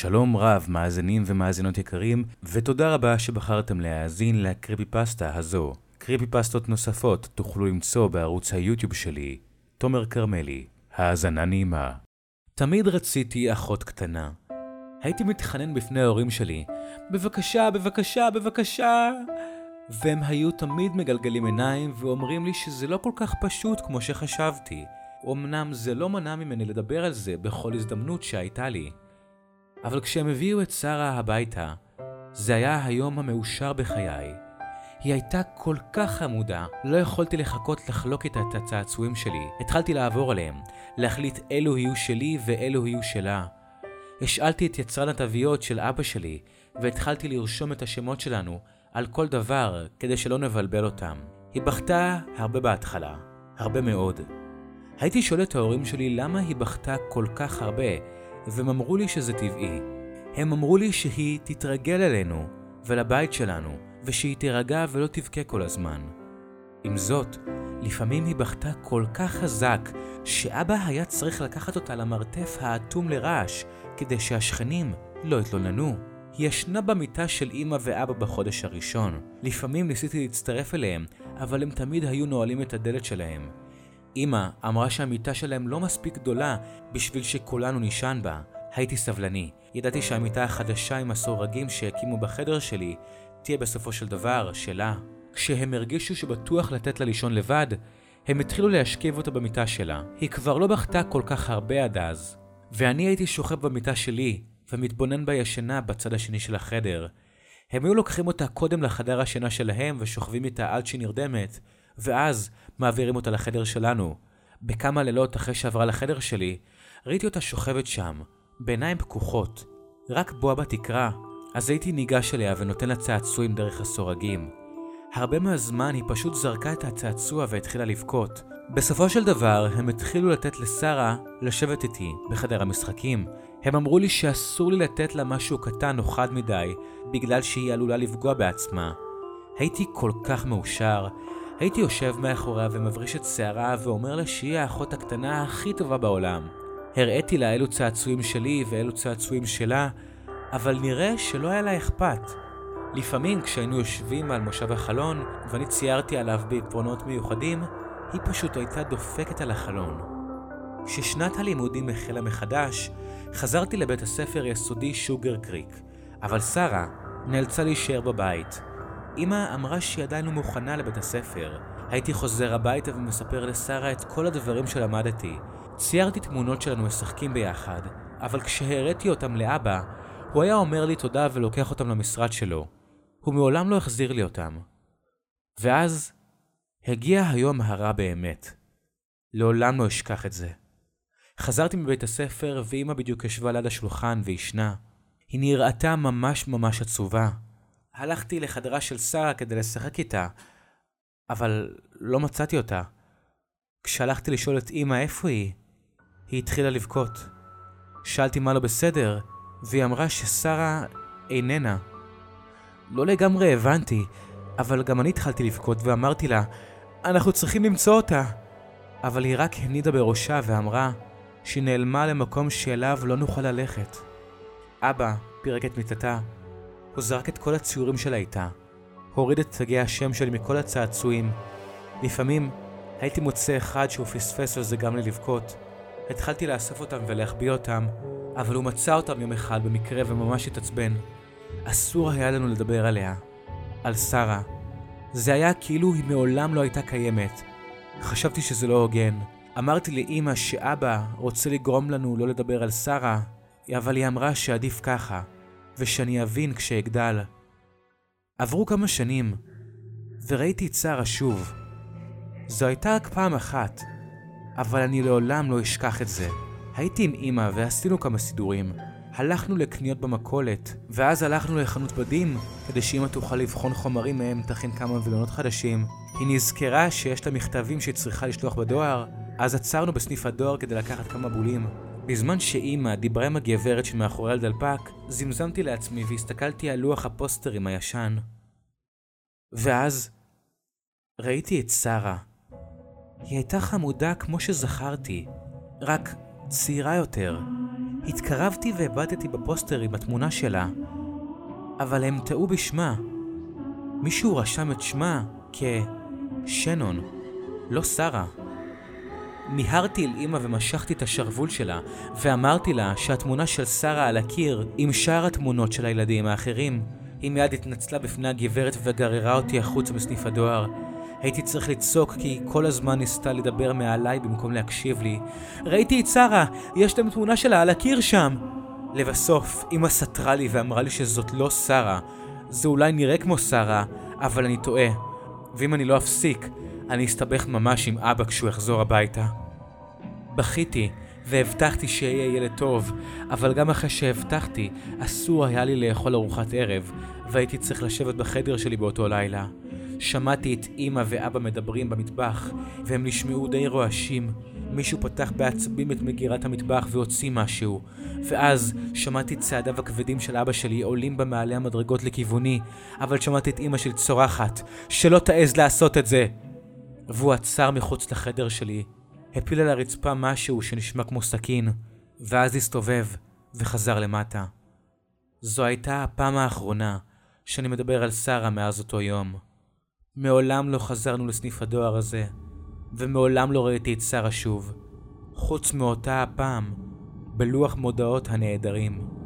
שלום רב, מאזינים ומאזינות יקרים, ותודה רבה שבחרתם להאזין לקריפי פסטה הזו. קריפי פסטות נוספות תוכלו למצוא בערוץ היוטיוב שלי, תומר כרמלי. האזנה נעימה. תמיד רציתי אחות קטנה. הייתי מתחנן בפני ההורים שלי, בבקשה, בבקשה, בבקשה. והם היו תמיד מגלגלים עיניים ואומרים לי שזה לא כל כך פשוט כמו שחשבתי. אמנם זה לא מנע ממני לדבר על זה בכל הזדמנות שהייתה לי. אבל כשהם הביאו את שרה הביתה, זה היה היום המאושר בחיי. היא הייתה כל כך חמודה, לא יכולתי לחכות לחלוק איתה את הצעצועים שלי. התחלתי לעבור עליהם, להחליט אילו יהיו שלי ואילו יהיו שלה. השאלתי את יצרן התוויות של אבא שלי, והתחלתי לרשום את השמות שלנו על כל דבר כדי שלא נבלבל אותם. היא בכתה הרבה בהתחלה, הרבה מאוד. הייתי שואל את ההורים שלי למה היא בכתה כל כך הרבה, והם אמרו לי שזה טבעי. הם אמרו לי שהיא תתרגל אלינו ולבית שלנו, ושהיא תירגע ולא תבכה כל הזמן. עם זאת, לפעמים היא בכתה כל כך חזק, שאבא היה צריך לקחת אותה למרתף האטום לרעש, כדי שהשכנים לא יתלוננו. היא ישנה במיטה של אמא ואבא בחודש הראשון. לפעמים ניסיתי להצטרף אליהם, אבל הם תמיד היו נועלים את הדלת שלהם. אמא אמרה שהמיטה שלהם לא מספיק גדולה בשביל שכולנו נישן בה. הייתי סבלני. ידעתי שהמיטה החדשה עם הסורגים שהקימו בחדר שלי תהיה בסופו של דבר שלה. כשהם הרגישו שבטוח לתת לה לישון לבד, הם התחילו להשכיב אותה במיטה שלה. היא כבר לא בכתה כל כך הרבה עד אז. ואני הייתי שוכב במיטה שלי, ומתבונן בה ישנה בצד השני של החדר. הם היו לוקחים אותה קודם לחדר השינה שלהם ושוכבים איתה עד שהיא נרדמת, ואז מעבירים אותה לחדר שלנו. בכמה לילות אחרי שעברה לחדר שלי, ראיתי אותה שוכבת שם, בעיניים פקוחות. רק בועה בתקרה, אז הייתי ניגש אליה ונותן לה צעצועים דרך הסורגים. הרבה מהזמן היא פשוט זרקה את הצעצוע והתחילה לבכות. בסופו של דבר, הם התחילו לתת לשרה לשבת איתי בחדר המשחקים. הם אמרו לי שאסור לי לתת לה משהו קטן או חד מדי, בגלל שהיא עלולה לפגוע בעצמה. הייתי כל כך מאושר. הייתי יושב מאחוריה ומבריש את שערה ואומר לה שהיא האחות הקטנה הכי טובה בעולם. הראיתי לה אילו צעצועים שלי ואילו צעצועים שלה, אבל נראה שלא היה לה אכפת. לפעמים כשהיינו יושבים על מושב החלון ואני ציירתי עליו בעקרונות מיוחדים, היא פשוט הייתה דופקת על החלון. כששנת הלימודים החלה מחדש, חזרתי לבית הספר יסודי שוגר קריק, אבל שרה נאלצה להישאר בבית. אמא אמרה שהיא עדיין לא מוכנה לבית הספר. הייתי חוזר הביתה ומספר לשרה את כל הדברים שלמדתי. ציירתי תמונות שלנו משחקים ביחד, אבל כשהראיתי אותם לאבא, הוא היה אומר לי תודה ולוקח אותם למשרד שלו. הוא מעולם לא החזיר לי אותם. ואז הגיע היום הרע באמת. לעולם לא אשכח את זה. חזרתי מבית הספר ואמא בדיוק ישבה ליד השולחן וישנה. היא נראתה ממש ממש עצובה. הלכתי לחדרה של שרה כדי לשחק איתה, אבל לא מצאתי אותה. כשהלכתי לשאול את אמא איפה היא, היא התחילה לבכות. שאלתי מה לא בסדר, והיא אמרה ששרה איננה. לא לגמרי הבנתי, אבל גם אני התחלתי לבכות ואמרתי לה, אנחנו צריכים למצוא אותה. אבל היא רק הנידה בראשה ואמרה שהיא נעלמה למקום שאליו לא נוכל ללכת. אבא פירק את מיטתה. הוא זרק את כל הציורים שלה איתה. הוריד את תגי השם שלי מכל הצעצועים. לפעמים הייתי מוצא אחד שהוא פספס וזה גם לי לבכות. התחלתי לאסוף אותם ולהחביא אותם, אבל הוא מצא אותם יום אחד במקרה וממש התעצבן. אסור היה לנו לדבר עליה. על שרה. זה היה כאילו היא מעולם לא הייתה קיימת. חשבתי שזה לא הוגן. אמרתי לאימא שאבא רוצה לגרום לנו לא לדבר על שרה, אבל היא אמרה שעדיף ככה, ושאני אבין כשאגדל. עברו כמה שנים, וראיתי את שרה שוב. זו הייתה רק פעם אחת, אבל אני לעולם לא אשכח את זה. הייתי עם אמא ועשינו כמה סידורים. הלכנו לקניות במכולת, ואז הלכנו לחנות בדים, כדי שאמא תוכל לבחון חומרים מהם תכין כמה וילונות חדשים. היא נזכרה שיש לה מכתבים שהיא צריכה לשלוח בדואר, אז עצרנו בסניף הדואר כדי לקחת כמה בולים. בזמן שאימא דיברה עם הגברת שמאחורי הדלפק, זמזמתי לעצמי והסתכלתי על לוח הפוסטרים הישן. ואז ראיתי את שרה. היא הייתה חמודה כמו שזכרתי, רק צעירה יותר. התקרבתי והבטתי בפוסטר עם התמונה שלה, אבל הם טעו בשמה. מישהו רשם את שמה כשנון, לא שרה. מיהרתי אל אמא ומשכתי את השרוול שלה, ואמרתי לה שהתמונה של שרה על הקיר עם שאר התמונות של הילדים האחרים. היא מיד התנצלה בפני הגברת וגררה אותי החוצה מסניף הדואר. הייתי צריך לצעוק כי היא כל הזמן ניסתה לדבר מעליי במקום להקשיב לי. ראיתי את שרה, יש להם תמונה שלה על הקיר שם! לבסוף, אמא סתרה לי ואמרה לי שזאת לא שרה. זה אולי נראה כמו שרה, אבל אני טועה. ואם אני לא אפסיק, אני אסתבך ממש עם אבא כשהוא יחזור הביתה. בכיתי, והבטחתי שאהיה ילד טוב, אבל גם אחרי שהבטחתי, אסור היה לי לאכול ארוחת ערב, והייתי צריך לשבת בחדר שלי באותו לילה. שמעתי את אמא ואבא מדברים במטבח, והם נשמעו די רועשים. מישהו פתח בעצבים את מגירת המטבח והוציא משהו, ואז שמעתי צעדיו הכבדים של אבא שלי עולים במעלה המדרגות לכיווני, אבל שמעתי את אמא שלי צורחת, שלא תעז לעשות את זה! והוא עצר מחוץ לחדר שלי, הפיל על הרצפה משהו שנשמע כמו סכין, ואז הסתובב וחזר למטה. זו הייתה הפעם האחרונה שאני מדבר על שרה מאז אותו יום. מעולם לא חזרנו לסניף הדואר הזה, ומעולם לא ראיתי את שרה שוב, חוץ מאותה הפעם, בלוח מודעות הנעדרים.